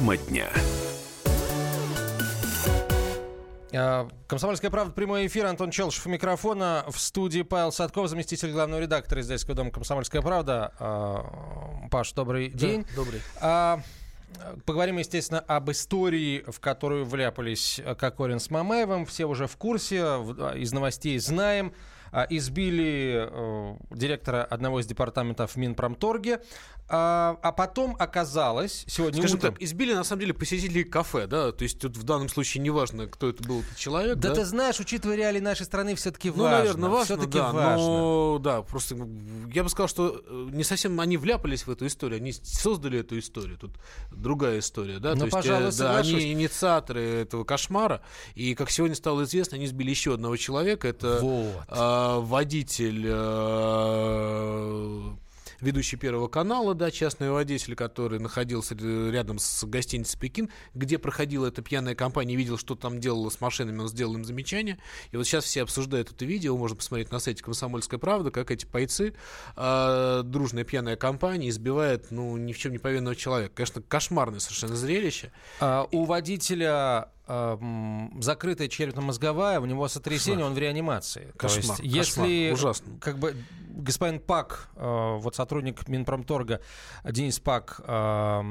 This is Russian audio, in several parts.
Тема дня. А, Комсомольская правда, прямой эфир. Антон Челшев у микрофона. В студии Павел Садков, заместитель главного редактора издательского дома «Комсомольская правда». А, Паш, добрый день. Да, добрый. А, Поговорим, естественно, об истории, в которую вляпались Кокорин с Мамаевым. Все уже в курсе, из новостей знаем. А, избили э, директора одного из департаментов в Минпромторге. А, а потом оказалось, сегодня Скажем утром... так, избили на самом деле посетителей кафе, да? То есть тут в данном случае не важно, кто это был этот человек. Да, да? ты знаешь, учитывая реалии нашей страны, все-таки ну, важно. наверное, важно, все-таки да, важно. но да, просто я бы сказал, что э, не совсем они вляпались в эту историю, они создали эту историю. Тут другая история, да? Ну, То есть, пожалуй, э, да, они инициаторы этого кошмара, и как сегодня стало известно, они сбили еще одного человека. Это Вот. э, водитель. Ведущий Первого канала, да, частный водитель, который находился рядом с гостиницей «Пекин», где проходила эта пьяная компания, видел, что там делала с машинами, он сделал им замечание. И вот сейчас все обсуждают это видео, можно посмотреть на сайте «Комсомольская правда», как эти бойцы, э, дружная пьяная компания, избивает, ну, ни в чем не повинного человека. Конечно, кошмарное совершенно зрелище. А, у водителя а, закрытая черепно-мозговая, у него сотрясение, он в реанимации. То Кошмар, есть, если кошмар, ужасно. как бы господин Пак, э, вот сотрудник Минпромторга Денис Пак э,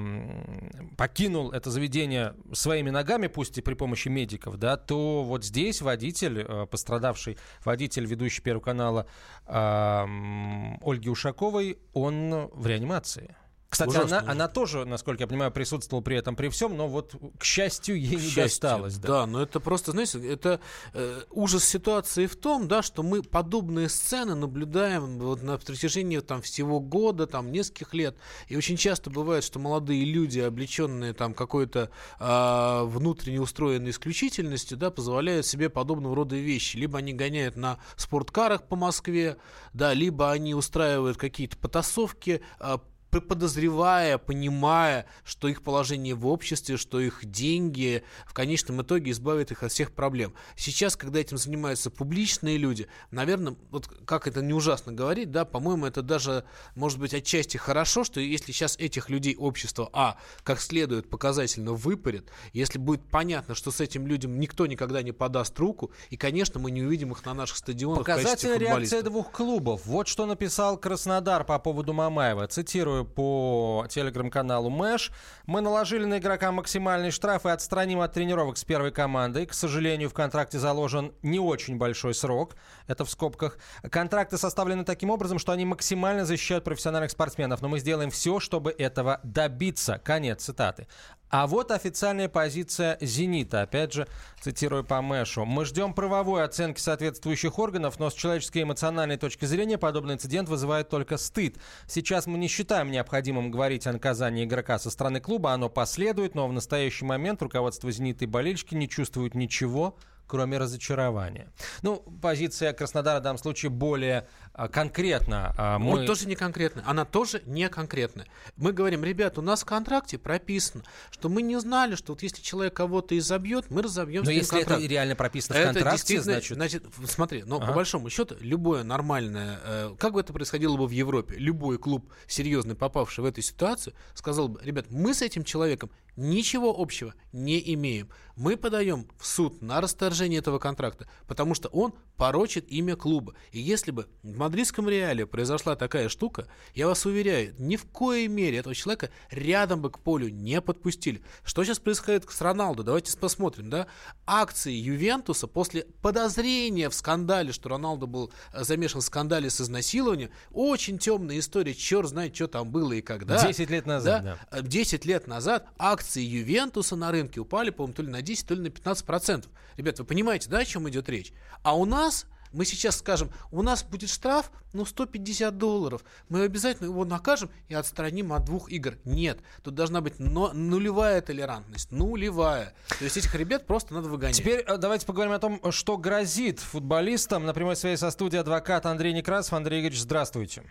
покинул это заведение своими ногами, пусть и при помощи медиков, да, то вот здесь водитель, э, пострадавший водитель, ведущий Первого канала Ольги Ушаковой, он в реанимации. Кстати, Ужасно, она, она тоже, насколько я понимаю, присутствовала при этом при всем, но вот, к счастью, ей не счастью, досталось. Да. но это просто, знаете, это э, ужас ситуации в том, да, что мы подобные сцены наблюдаем вот на протяжении там всего года, там нескольких лет, и очень часто бывает, что молодые люди, облеченные там какой-то э, внутренне устроенной исключительностью, да, позволяют себе подобного рода вещи. Либо они гоняют на спорткарах по Москве, да, либо они устраивают какие-то потасовки, э, подозревая, понимая, что их положение в обществе, что их деньги в конечном итоге избавят их от всех проблем. Сейчас, когда этим занимаются публичные люди, наверное, вот как это не ужасно говорить, да, по-моему, это даже, может быть, отчасти хорошо, что если сейчас этих людей общество, а, как следует показательно выпарит, если будет понятно, что с этим людям никто никогда не подаст руку, и, конечно, мы не увидим их на наших стадионах Показательная реакция двух клубов. Вот что написал Краснодар по поводу Мамаева. Цитирую по телеграм-каналу Мэш. «Мы наложили на игрока максимальный штраф и отстраним от тренировок с первой командой. К сожалению, в контракте заложен не очень большой срок. Это в скобках. Контракты составлены таким образом, что они максимально защищают профессиональных спортсменов. Но мы сделаем все, чтобы этого добиться». Конец цитаты. А вот официальная позиция «Зенита». Опять же, цитирую по Мэшу. «Мы ждем правовой оценки соответствующих органов, но с человеческой эмоциональной точки зрения подобный инцидент вызывает только стыд. Сейчас мы не считаем необходимым говорить о наказании игрока со стороны клуба. Оно последует, но в настоящий момент руководство «Зенита» и болельщики не чувствуют ничего, кроме разочарования. Ну, позиция Краснодара в данном случае более а, конкретна. А, мы- тоже не конкретно. Она тоже не конкретная. Мы говорим, ребят, у нас в контракте прописано, что мы не знали, что вот если человек кого-то изобьет, мы разобьем Но если контракт. это реально прописано в Это контракте, действительно, значит... значит, в- смотри, но Ага. по большому счету, любое нормальное, э, как бы это происходило бы в Европе, любой клуб, серьезный, попавший в эту ситуацию, сказал бы, ребят, мы с этим человеком ничего общего не имеем. Мы подаем в суд на расторжение этого контракта, потому что он порочит имя клуба. И если бы в мадридском Реале произошла такая штука, я вас уверяю, ни в коей мере этого человека рядом бы к полю не подпустили. Что сейчас происходит с Роналду? Давайте посмотрим, да? Акции Ювентуса после подозрения в скандале, что Роналду был э, замешан в скандале с изнасилованием, очень темная история, черт знает, что там было и когда. 10 лет назад, да. Э, 10 лет назад акции Ювентуса на рынке упали, по-моему, то ли на 10, то ли на 15 процентов. Ребят, вы понимаете, да, о чем идет речь? А у нас мы сейчас скажем, у нас будет штраф, ну, 150 долларов. Мы обязательно его накажем и отстраним от двух игр. Нет, тут должна быть но- нулевая толерантность. Нулевая. То есть этих ребят просто надо выгонять. Теперь э, давайте поговорим о том, что грозит футболистам. На прямой связи со студией адвокат Андрей Некрасов. Андрей Игоревич, здравствуйте.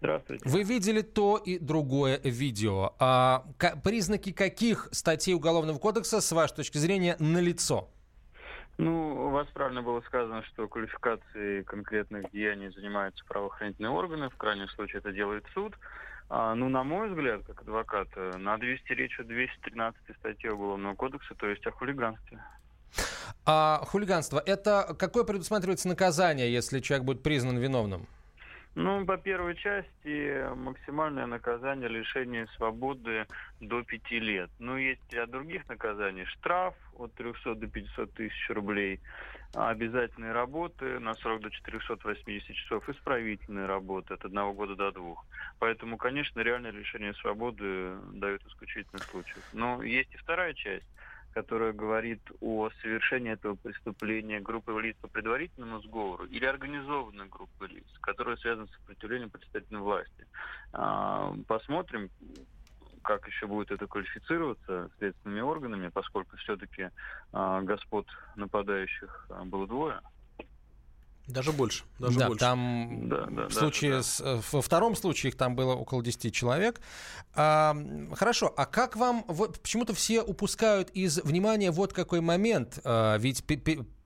Здравствуйте. Вы видели то и другое видео. А, ка- признаки каких статей Уголовного кодекса, с вашей точки зрения, налицо? Ну, у вас правильно было сказано, что квалификацией конкретных деяний занимаются правоохранительные органы, в крайнем случае это делает суд. А, ну, на мой взгляд, как адвоката, надо вести речь о 213 статье Уголовного кодекса, то есть о хулиганстве. А хулиганство, это какое предусматривается наказание, если человек будет признан виновным? Ну, по первой части максимальное наказание лишения свободы до пяти лет. Ну, есть ряд других наказаний. Штраф от 300 до 500 тысяч рублей, обязательные работы на срок до 480 часов, исправительные работы от одного года до двух. Поэтому, конечно, реальное лишение свободы дают исключительных случаев. Но есть и вторая часть которая говорит о совершении этого преступления группой лиц по предварительному сговору или организованной группой лиц, которая связана с сопротивлением представительной власти. А, посмотрим, как еще будет это квалифицироваться следственными органами, поскольку все-таки а, господ нападающих а, было двое. Даже больше. Даже да, больше. там да, да, в случае да. С, э, во втором случае их там было около 10 человек. А, хорошо, а как вам вот почему-то все упускают из внимания вот какой момент? А, ведь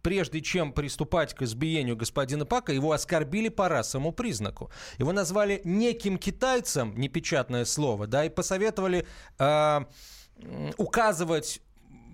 прежде чем приступать к избиению господина Пака, его оскорбили по расовому признаку. Его назвали неким китайцем, непечатное слово, да, и посоветовали э, указывать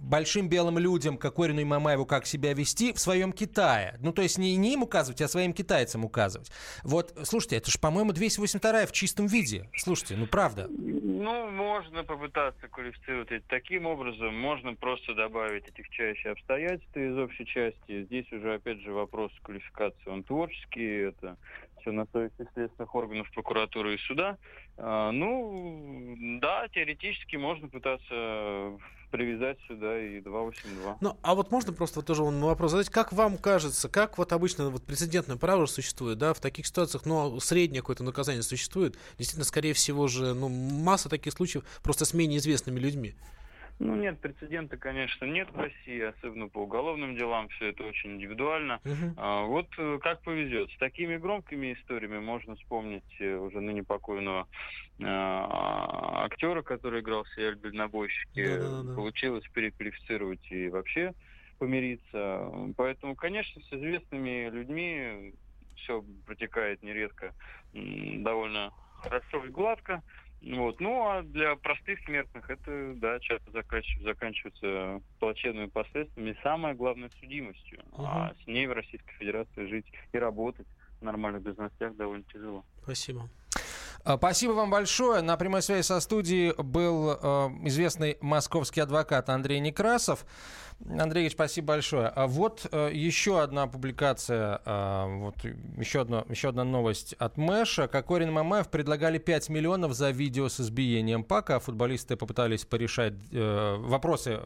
большим белым людям, как Орину и Мамаеву, как себя вести в своем Китае. Ну, то есть не, не им указывать, а своим китайцам указывать. Вот, слушайте, это же, по-моему, 282 в чистом виде. Слушайте, ну правда. Ну, можно попытаться квалифицировать это таким образом. Можно просто добавить этих чаще обстоятельств из общей части. Здесь уже, опять же, вопрос квалификации, он творческий. Это все на совести следственных органов прокуратуры и суда. А, ну, да, теоретически можно пытаться привязать сюда и 282. Ну, а вот можно просто вот тоже вопрос задать, как вам кажется, как вот обычно вот прецедентное право существует, да, в таких ситуациях, ну, среднее какое-то наказание существует, действительно, скорее всего же, ну, масса таких случаев просто с менее известными людьми. Ну нет, прецедента, конечно, нет в России, особенно по уголовным делам, все это очень индивидуально. Uh-huh. А, вот э, как повезет. С такими громкими историями можно вспомнить э, уже ныне покойного а, актера, который играл в сериале «Дальнобойщики». Да-да-да. Получилось переквалифицировать и вообще помириться. Поэтому, конечно, с известными людьми все протекает нередко довольно хорошо и гладко. Вот. Ну, а для простых смертных это, да, часто заканчивается, заканчивается плачевными последствиями, самое главное, судимостью. Угу. А с ней в Российской Федерации жить и работать в нормальных должностях довольно тяжело. Спасибо. А, спасибо вам большое. На прямой связи со студией был э, известный московский адвокат Андрей Некрасов. Андрей спасибо большое. А вот э, еще одна публикация, э, вот еще, одно, еще одна новость от Мэша. Кокорин и Мамаев предлагали 5 миллионов за видео с избиением Пака. Футболисты попытались порешать э, вопросы,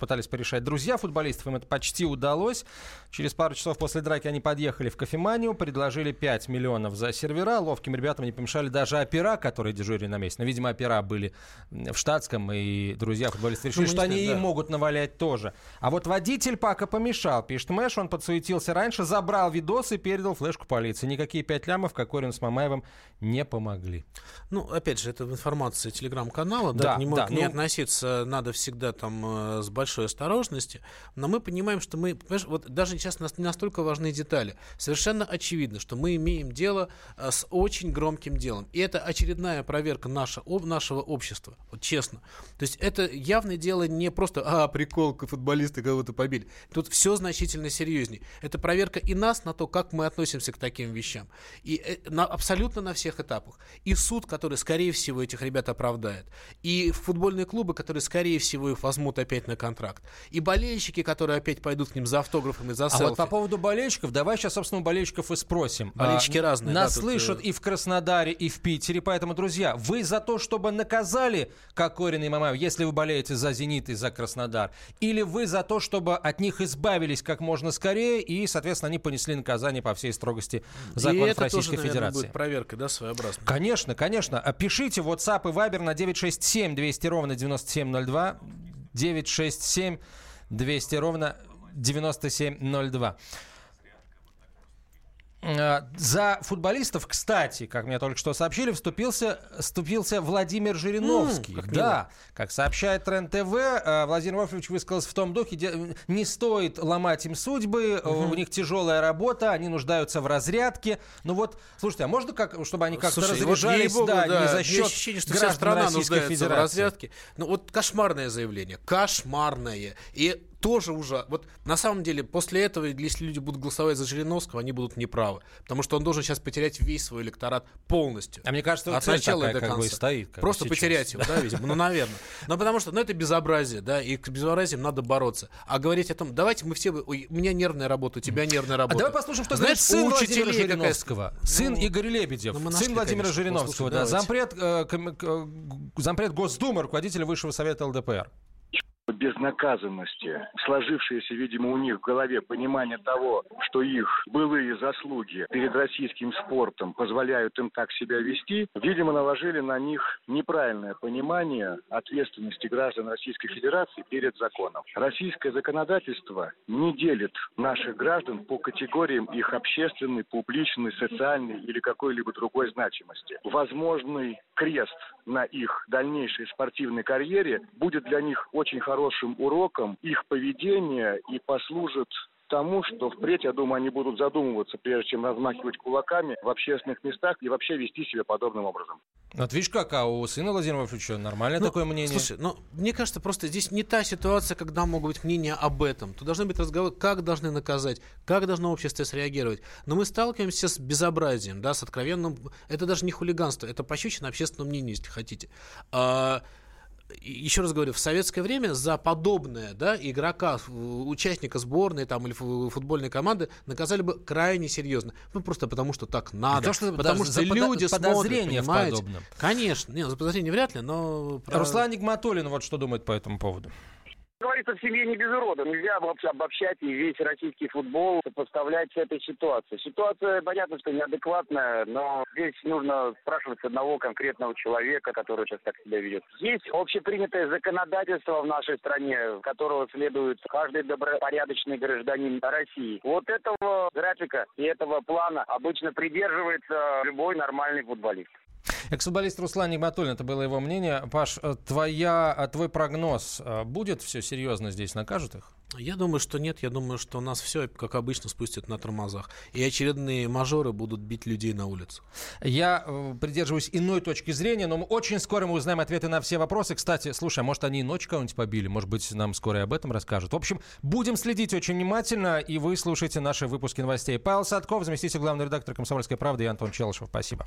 пытались порешать друзья футболистов. Им это почти удалось. Через пару часов после драки они подъехали в кофеманию, предложили 5 миллионов за сервера. Ловким ребятам не помешали даже опера, которые дежурили на месте. Но, видимо, опера были в штатском, и друзья футболистов решили, что они да. им могут навалять тоже. А вот водитель Пака помешал, пишет Мэш, он подсуетился раньше, забрал видос и передал флешку полиции. Никакие пять лямов Кокорин с Мамаевым не помогли. Ну, опять же, это информация телеграм-канала, да, да, к нему да, не ну... относиться надо всегда там э, с большой осторожностью, но мы понимаем, что мы, понимаешь, вот даже сейчас не настолько важные детали. Совершенно очевидно, что мы имеем дело э, с очень громким делом. И это очередная проверка наша, об, нашего общества, вот честно. То есть это явное дело не просто, а, прикол, футболисты кого-то побили. Тут все значительно серьезнее. Это проверка и нас на то, как мы относимся к таким вещам. И э, на, абсолютно на всех этапах. И суд, который, скорее всего, этих ребят оправдает. И футбольные клубы, которые, скорее всего, их возьмут опять на контракт. И болельщики, которые опять пойдут к ним за автографами, за селфи. А вот по поводу болельщиков, давай сейчас, собственно, болельщиков и спросим. Болельщики а, разные. Нас да, слышат тут... Э, и в Краснодаре, и в Питере. Поэтому, друзья, вы за то, чтобы наказали Кокорина и Мамаева, если вы болеете за «Зенит» и за Краснодар? Или вы за то, чтобы от них избавились как можно скорее, и, соответственно, они понесли наказание по всей строгости законов и Российской тоже, Федерации. будет проверка, да, своеобразная? Конечно, конечно. А пишите WhatsApp и Viber на 967 200 ровно 9702. 967 200 ровно 9702. Э, за футболистов, кстати, как мне только что сообщили, вступился, вступился Владимир Жириновский. Mm, как да, как сообщает Тренд ТВ, э, Владимир Вольфович высказался в том духе, не стоит ломать им судьбы, mm-hmm. у них тяжелая работа, они нуждаются в разрядке. Ну вот, слушайте, а можно, как, чтобы они как-то Слушай, разряжались, вот, да, да, не за счет ощущение, что вся страна Российской Федерации. в разрядке. Ну вот кошмарное заявление, кошмарное. И тоже уже, вот на самом деле, после этого, если люди будут голосовать за Жириновского, они будут неправы. Потому что он должен сейчас потерять весь свой электорат полностью. А мне кажется, от начала такая, до конца. Как бы стоит. Как Просто потерять его, да, видимо. Ну, наверное. Но потому что, ну, это безобразие, да, и к безобразиям надо бороться. А говорить о том, давайте мы все, ой, у меня нервная работа, у тебя нервная работа. А давай послушаем, что Знаешь, сын Владимира Жириновского. Сын ну, Игоря Лебедев. Ну, сын Владимира Жириновского, да, зампред, э, э, зампред Госдумы, руководитель Высшего Совета ЛДПР безнаказанности, сложившееся, видимо, у них в голове понимание того, что их былые заслуги перед российским спортом позволяют им так себя вести, видимо, наложили на них неправильное понимание ответственности граждан Российской Федерации перед законом. Российское законодательство не делит наших граждан по категориям их общественной, публичной, социальной или какой-либо другой значимости. Возможный крест на их дальнейшей спортивной карьере будет для них очень хорошим хорошим уроком их поведения и послужит тому, что впредь, я думаю, они будут задумываться, прежде чем размахивать кулаками в общественных местах и вообще вести себя подобным образом. Вот видишь как, а у сына Владимира Владимировича нормальное ну, такое мнение? Слушай, ну, мне кажется, просто здесь не та ситуация, когда могут быть мнения об этом. Тут должны быть разговоры, как должны наказать, как должно общество среагировать. Но мы сталкиваемся с безобразием, да, с откровенным... Это даже не хулиганство, это пощечина общественному мнению, если хотите. А, еще раз говорю, в советское время за подобное, да, игрока, участника сборной там, или футбольной команды наказали бы крайне серьезно. Ну, просто потому что так надо. То, что потому что люди под, смотрят, понимаете? в подобном. Конечно. Не, за подозрение вряд ли, но... Руслан Нигматуллин вот что думает по этому поводу говорится, в семье не без урода. Нельзя вообще обобщать и весь российский футбол сопоставлять с этой ситуацией. Ситуация, понятно, что неадекватная, но здесь нужно спрашивать одного конкретного человека, который сейчас так себя ведет. Есть общепринятое законодательство в нашей стране, которого следует каждый добропорядочный гражданин России. Вот этого графика и этого плана обычно придерживается любой нормальный футболист. Экс-футболист Руслан Нигматуллин, это было его мнение. Паш, э, твоя, э, твой прогноз, э, будет все серьезно здесь, накажут их? Я думаю, что нет. Я думаю, что нас все, как обычно, спустят на тормозах. И очередные мажоры будут бить людей на улицу. Я придерживаюсь иной точки зрения, но очень скоро мы узнаем ответы на все вопросы. Кстати, слушай, а может они и ночь кого-нибудь побили? Может быть, нам скоро и об этом расскажут. В общем, будем следить очень внимательно, и вы слушаете наши выпуски новостей. Павел Садков, заместитель главного редактора «Комсомольской правды» и Антон Челышев. Спасибо.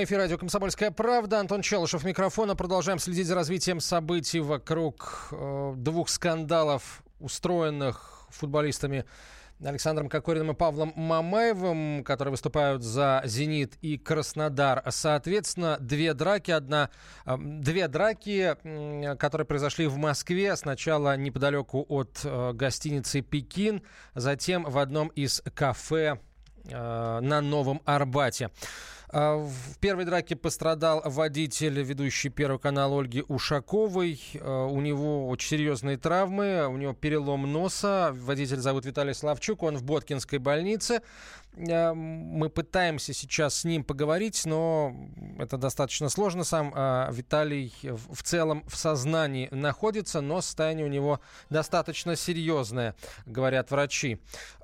Прямой эфир радио «Комсомольская правда». Антон Челышев микрофона. Продолжаем следить за развитием событий вокруг э, двух скандалов, устроенных футболистами Александром Кокориным и Павлом Мамаевым, которые выступают за «Зенит» и «Краснодар». Соответственно, две драки, одна, э, две драки, которые произошли в Москве. Сначала неподалеку от э, гостиницы «Пекин», затем в одном из кафе э, на Новом Арбате. А, в первой драке пострадал водитель, ведущий Первый канал Ольги Ушаковой. А, у него очень серьезные травмы, у него перелом носа. Водитель зовут Виталий Славчук, он в Боткинской больнице. А, мы пытаемся сейчас с ним поговорить, но это достаточно сложно. Сам Виталий в целом в сознании находится, но состояние у него достаточно серьезное, говорят врачи.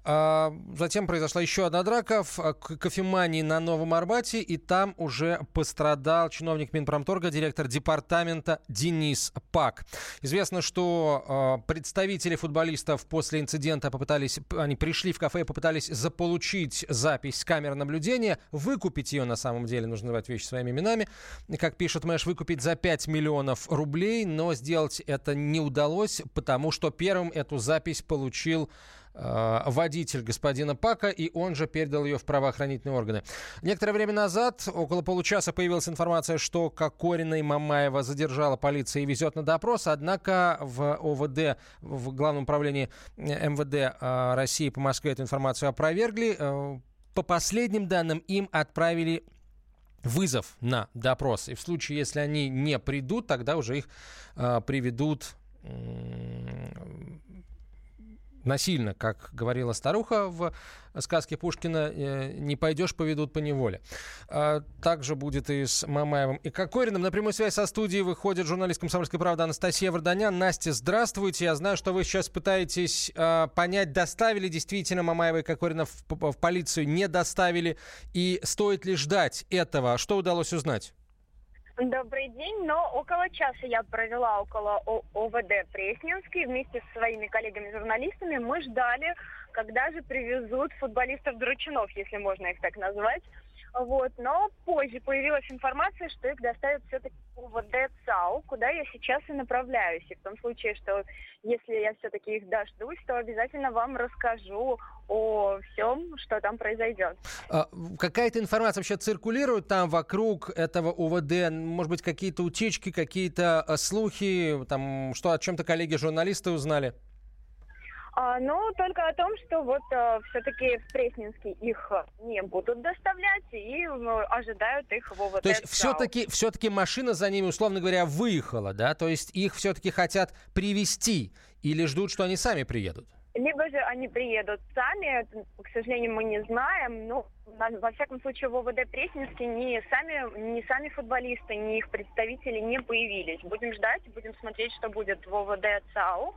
Затем произошла еще одна драка в кофемании на Новом Арбате и там уже пострадал чиновник Минпромторга, директор департамента Денис Пак. Известно, что э, представители футболистов после инцидента попытались, они пришли в кафе и попытались заполучить получить запись с камер наблюдения, выкупить ее на самом деле, нужно называть вещи своими именами, как пишет Мэш, выкупить за 5 миллионов рублей, но сделать это не удалось, потому что первым эту запись получил водитель господина Пака, и он же передал ее в правоохранительные органы. Некоторое время назад, около получаса, появилась информация, что Кокорина и Мамаева задержала полиция и везет на допрос, однако в ОВД, в Главном управлении э, МВД э, России по Москве эту информацию опровергли. По последним данным, им отправили вызов на допрос. И в случае, если они не придут, тогда уже их э, приведут насильно, как говорила старуха в сказке Пушкина, э, не пойдешь, поведут по неволе. А, также будет и с Мамаевым и Кокориным. На прямую связь со студией выходит журналист «Комсомольской правды» Анастасия Варданян. Настя, здравствуйте. Я знаю, что вы сейчас пытаетесь а, понять, доставили действительно Мамаева и Кокорина в полицию, не доставили, и стоит ли ждать этого. Что удалось узнать? Добрый день, но около часа я провела около ОВД Пресненский вместе со своими коллегами-журналистами. Мы ждали, когда же привезут футболистов-дурачинов, если можно их так назвать. Вот. Но позже появилась информация, что их доставят все-таки УВД ЦАУ, куда я сейчас и направляюсь. И в том случае, что если я все-таки их дождусь, то обязательно вам расскажу о всем, что там произойдет. А, какая-то информация вообще циркулирует там вокруг этого УВД? Может быть, какие-то утечки, какие-то а, слухи, там, что о чем-то коллеги-журналисты узнали? А, ну, только о том, что вот а, все-таки в Пресненский их не будут доставлять и а, ожидают их в ОВД. То есть все-таки все машина за ними, условно говоря, выехала, да? То есть их все-таки хотят привести или ждут, что они сами приедут? Либо же они приедут сами, к сожалению, мы не знаем, но во всяком случае в ОВД Пресненске ни сами, ни сами футболисты, ни их представители не появились. Будем ждать, будем смотреть, что будет в ОВД ЦАУ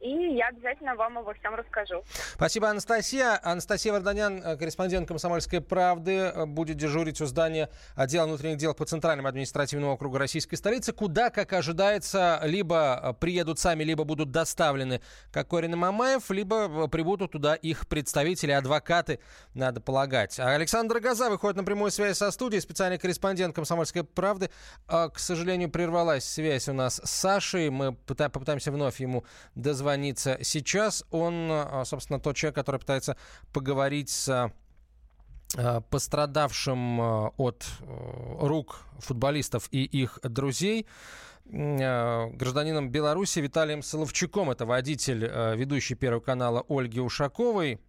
и я обязательно вам обо всем расскажу. Спасибо, Анастасия. Анастасия Варданян, э, корреспондент «Комсомольской правды», э, будет дежурить у здания отдела внутренних дел по Центральному административному округу российской столицы, куда, как ожидается, либо э, приедут сами, либо будут доставлены Кокорин и Мамаев, либо прибудут туда их представители, адвокаты, надо полагать. А Александр Газа выходит на прямую связь со студией, специальный корреспондент «Комсомольской правды». А, к сожалению, прервалась связь у нас с Сашей. Мы попытаемся вновь ему дозвониться дозвониться сейчас. Он, а, собственно, тот человек, который пытается поговорить с а, пострадавшим а, от рук футболистов и их друзей гражданином Беларуси Виталием Соловчуком. Это водитель ведущий Первого канала Ольги Ушаковой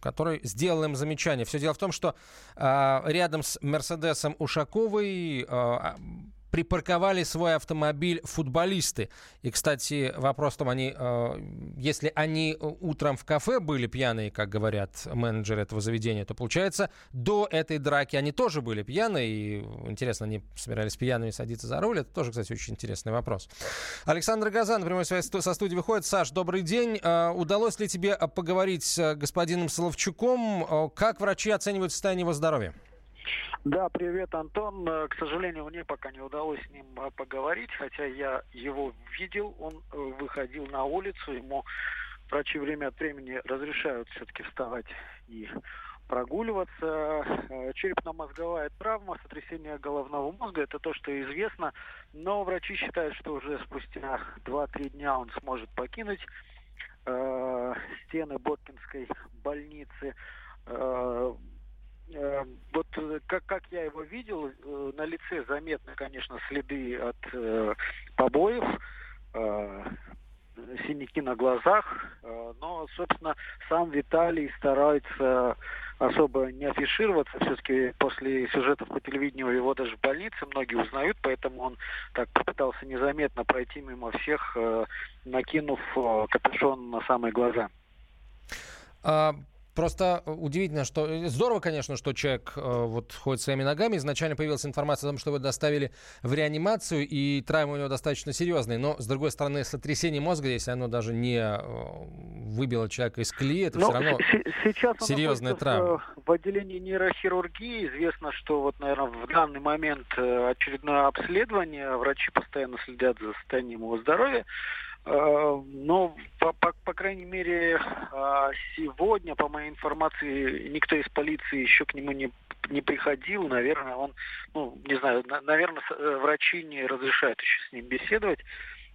который сделал им замечание. Все дело в том, что рядом с Мерседесом Ушаковой припарковали свой автомобиль футболисты. И, кстати, вопрос в том, они, э, если они утром в кафе были пьяные, как говорят менеджеры этого заведения, то, получается, до этой драки они тоже были пьяные. И, интересно, они собирались пьяными садиться за руль. Это тоже, кстати, очень интересный вопрос. Александр Газан, прямой связь со студии выходит. Саш, добрый день. Э, удалось ли тебе поговорить с господином Соловчуком? Э, как врачи оценивают состояние его здоровья? Да, привет, Антон. Э, к сожалению, мне пока не удалось с ним э, поговорить, хотя я его видел, он э, выходил на улицу, ему врачи время от времени разрешают все-таки вставать и прогуливаться. Черепно-мозговая травма, сотрясение головного мозга, это то, что известно, но врачи считают, что уже спустя 2-3 дня он сможет покинуть э, стены Боткинской больницы. Э, Э, вот э, как, как я его видел, э, на лице заметны, конечно, следы от э, побоев, синяки на глазах, но, собственно, сам Виталий старается особо не афишироваться. Все-таки после сюжетов по телевидению его даже в больнице многие узнают, поэтому он так попытался незаметно пройти мимо всех, накинув капюшон на самые глаза. Просто удивительно, что... Э, здорово, конечно, что человек э, вот ходит своими ногами. Изначально появилась информация о том, что его доставили в реанимацию, и травмы у него достаточно серьезные. Но, с другой стороны, сотрясение мозга, если оно даже не э, выбило человека из колеи, это Но все равно сейчас серьезная травма. В, в отделении нейрохирургии известно, что вот, наверное, в данный момент очередное обследование. Врачи постоянно следят за состоянием его здоровья. Но, по, по, по крайней мере, э, сегодня, по моей информации, никто из полиции еще к нему не, не приходил. Наверное, он, ну, не знаю, наверное, э, врачи не разрешают еще с ним беседовать.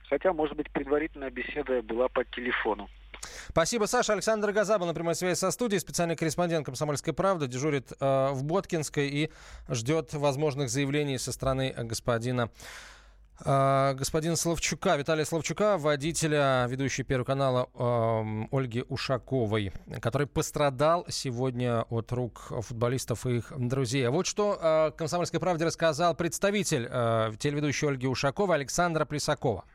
Хотя, может быть, предварительная беседа была по телефону. Спасибо, Саша. Александр Газаба на прямой связи со студией, специальный корреспондент «Комсомольской правды», дежурит э, в Боткинской и ждет возможных заявлений со стороны господина э, господина Словчука, Виталия Словчука, водителя, ведущей Первого канала э, Ольги Ушаковой, который пострадал сегодня от рук футболистов и их друзей. Вот что э, «Комсомольской правде» рассказал представитель э, телеведущей Ольги Ушаковой Александра Плесакова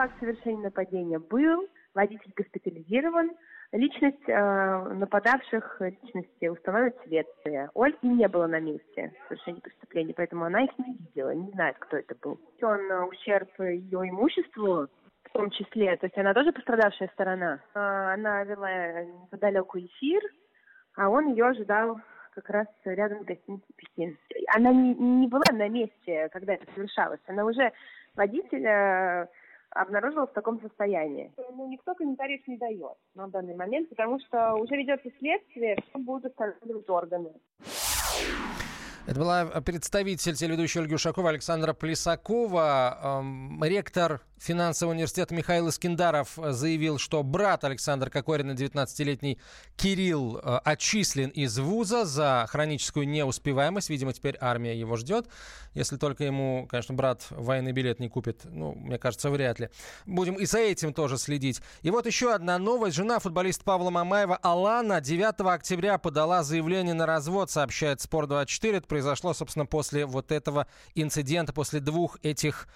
факт совершения нападения был, водитель госпитализирован, личность э, нападавших личности установит следствие. Ольги не было на месте совершения преступления, поэтому она их не видела, не знает, кто это был. Он э, ущерб ее имуществу, в том числе, то есть она тоже пострадавшая сторона. Э, она вела неподалеку эфир, а он ее ожидал как раз рядом с гостиницей Пекин. Она не, не была на месте, когда это совершалось. Она уже водитель обнаружилась в таком состоянии. Ну, никто комментариев не дает на данный момент, потому что уже ведется следствие, что будут органы. Это была представитель телеведущей Ольги Ушакова Александра Плесакова. Эм, ректор финансового университета Михаил Искендаров заявил, что брат Александра Кокорина, 19-летний Кирилл, э, отчислен из вуза за хроническую неуспеваемость. Видимо, теперь армия его ждет. Если только ему, конечно, брат военный билет не купит. Ну, мне кажется, вряд ли. Будем и за этим тоже следить. И вот еще одна новость. Жена футболиста Павла Мамаева Алана 9 октября подала заявление на развод, сообщает Спорт24 произошло, собственно, после вот этого инцидента, после двух этих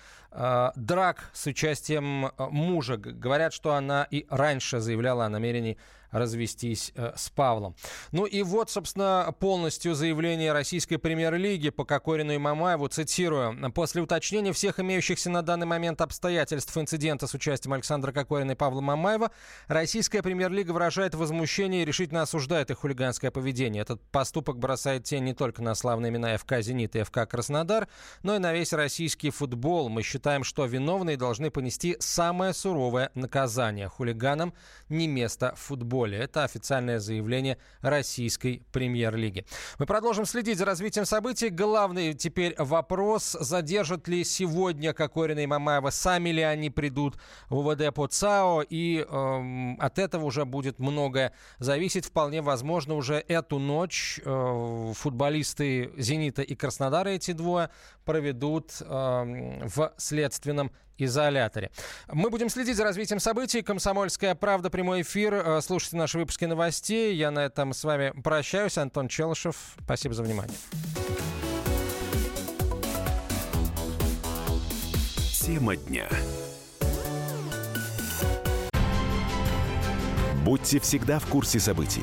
драк с участием э, мужа. Говорят, что она и раньше заявляла о намерении развестись э, с Павлом. Ну и вот, собственно, полностью заявление российской премьер-лиги по Кокорину и Мамаеву. Цитирую. «После уточнения всех имеющихся на данный момент обстоятельств инцидента с участием Александра Кокорина и Павла Мамаева, российская премьер-лига выражает возмущение и решительно осуждает их хулиганское поведение. Этот поступок бросает тень не только на славные имена ФК «Зенит» и ФК «Краснодар», но и на весь российский футбол. Мы считаем, что виновные должны понести самое суровое наказание. Хулиганам не место в футболе. Это официальное заявление российской премьер-лиги. Мы продолжим следить за развитием событий. Главный теперь вопрос, задержат ли сегодня Кокорина и Мамаева, сами ли они придут в УВД по ЦАО, и э, от этого уже будет многое зависеть. Вполне возможно, уже эту ночь э, футболисты «Зенита» и «Краснодара» эти двое проведут э, в следственном изоляторе. Мы будем следить за развитием событий. «Комсомольская правда», прямой эфир. Э, слушайте наши выпуски новостей. Я на этом с вами прощаюсь. Антон Челышев. Спасибо за внимание. Тема дня. Будьте всегда в курсе событий.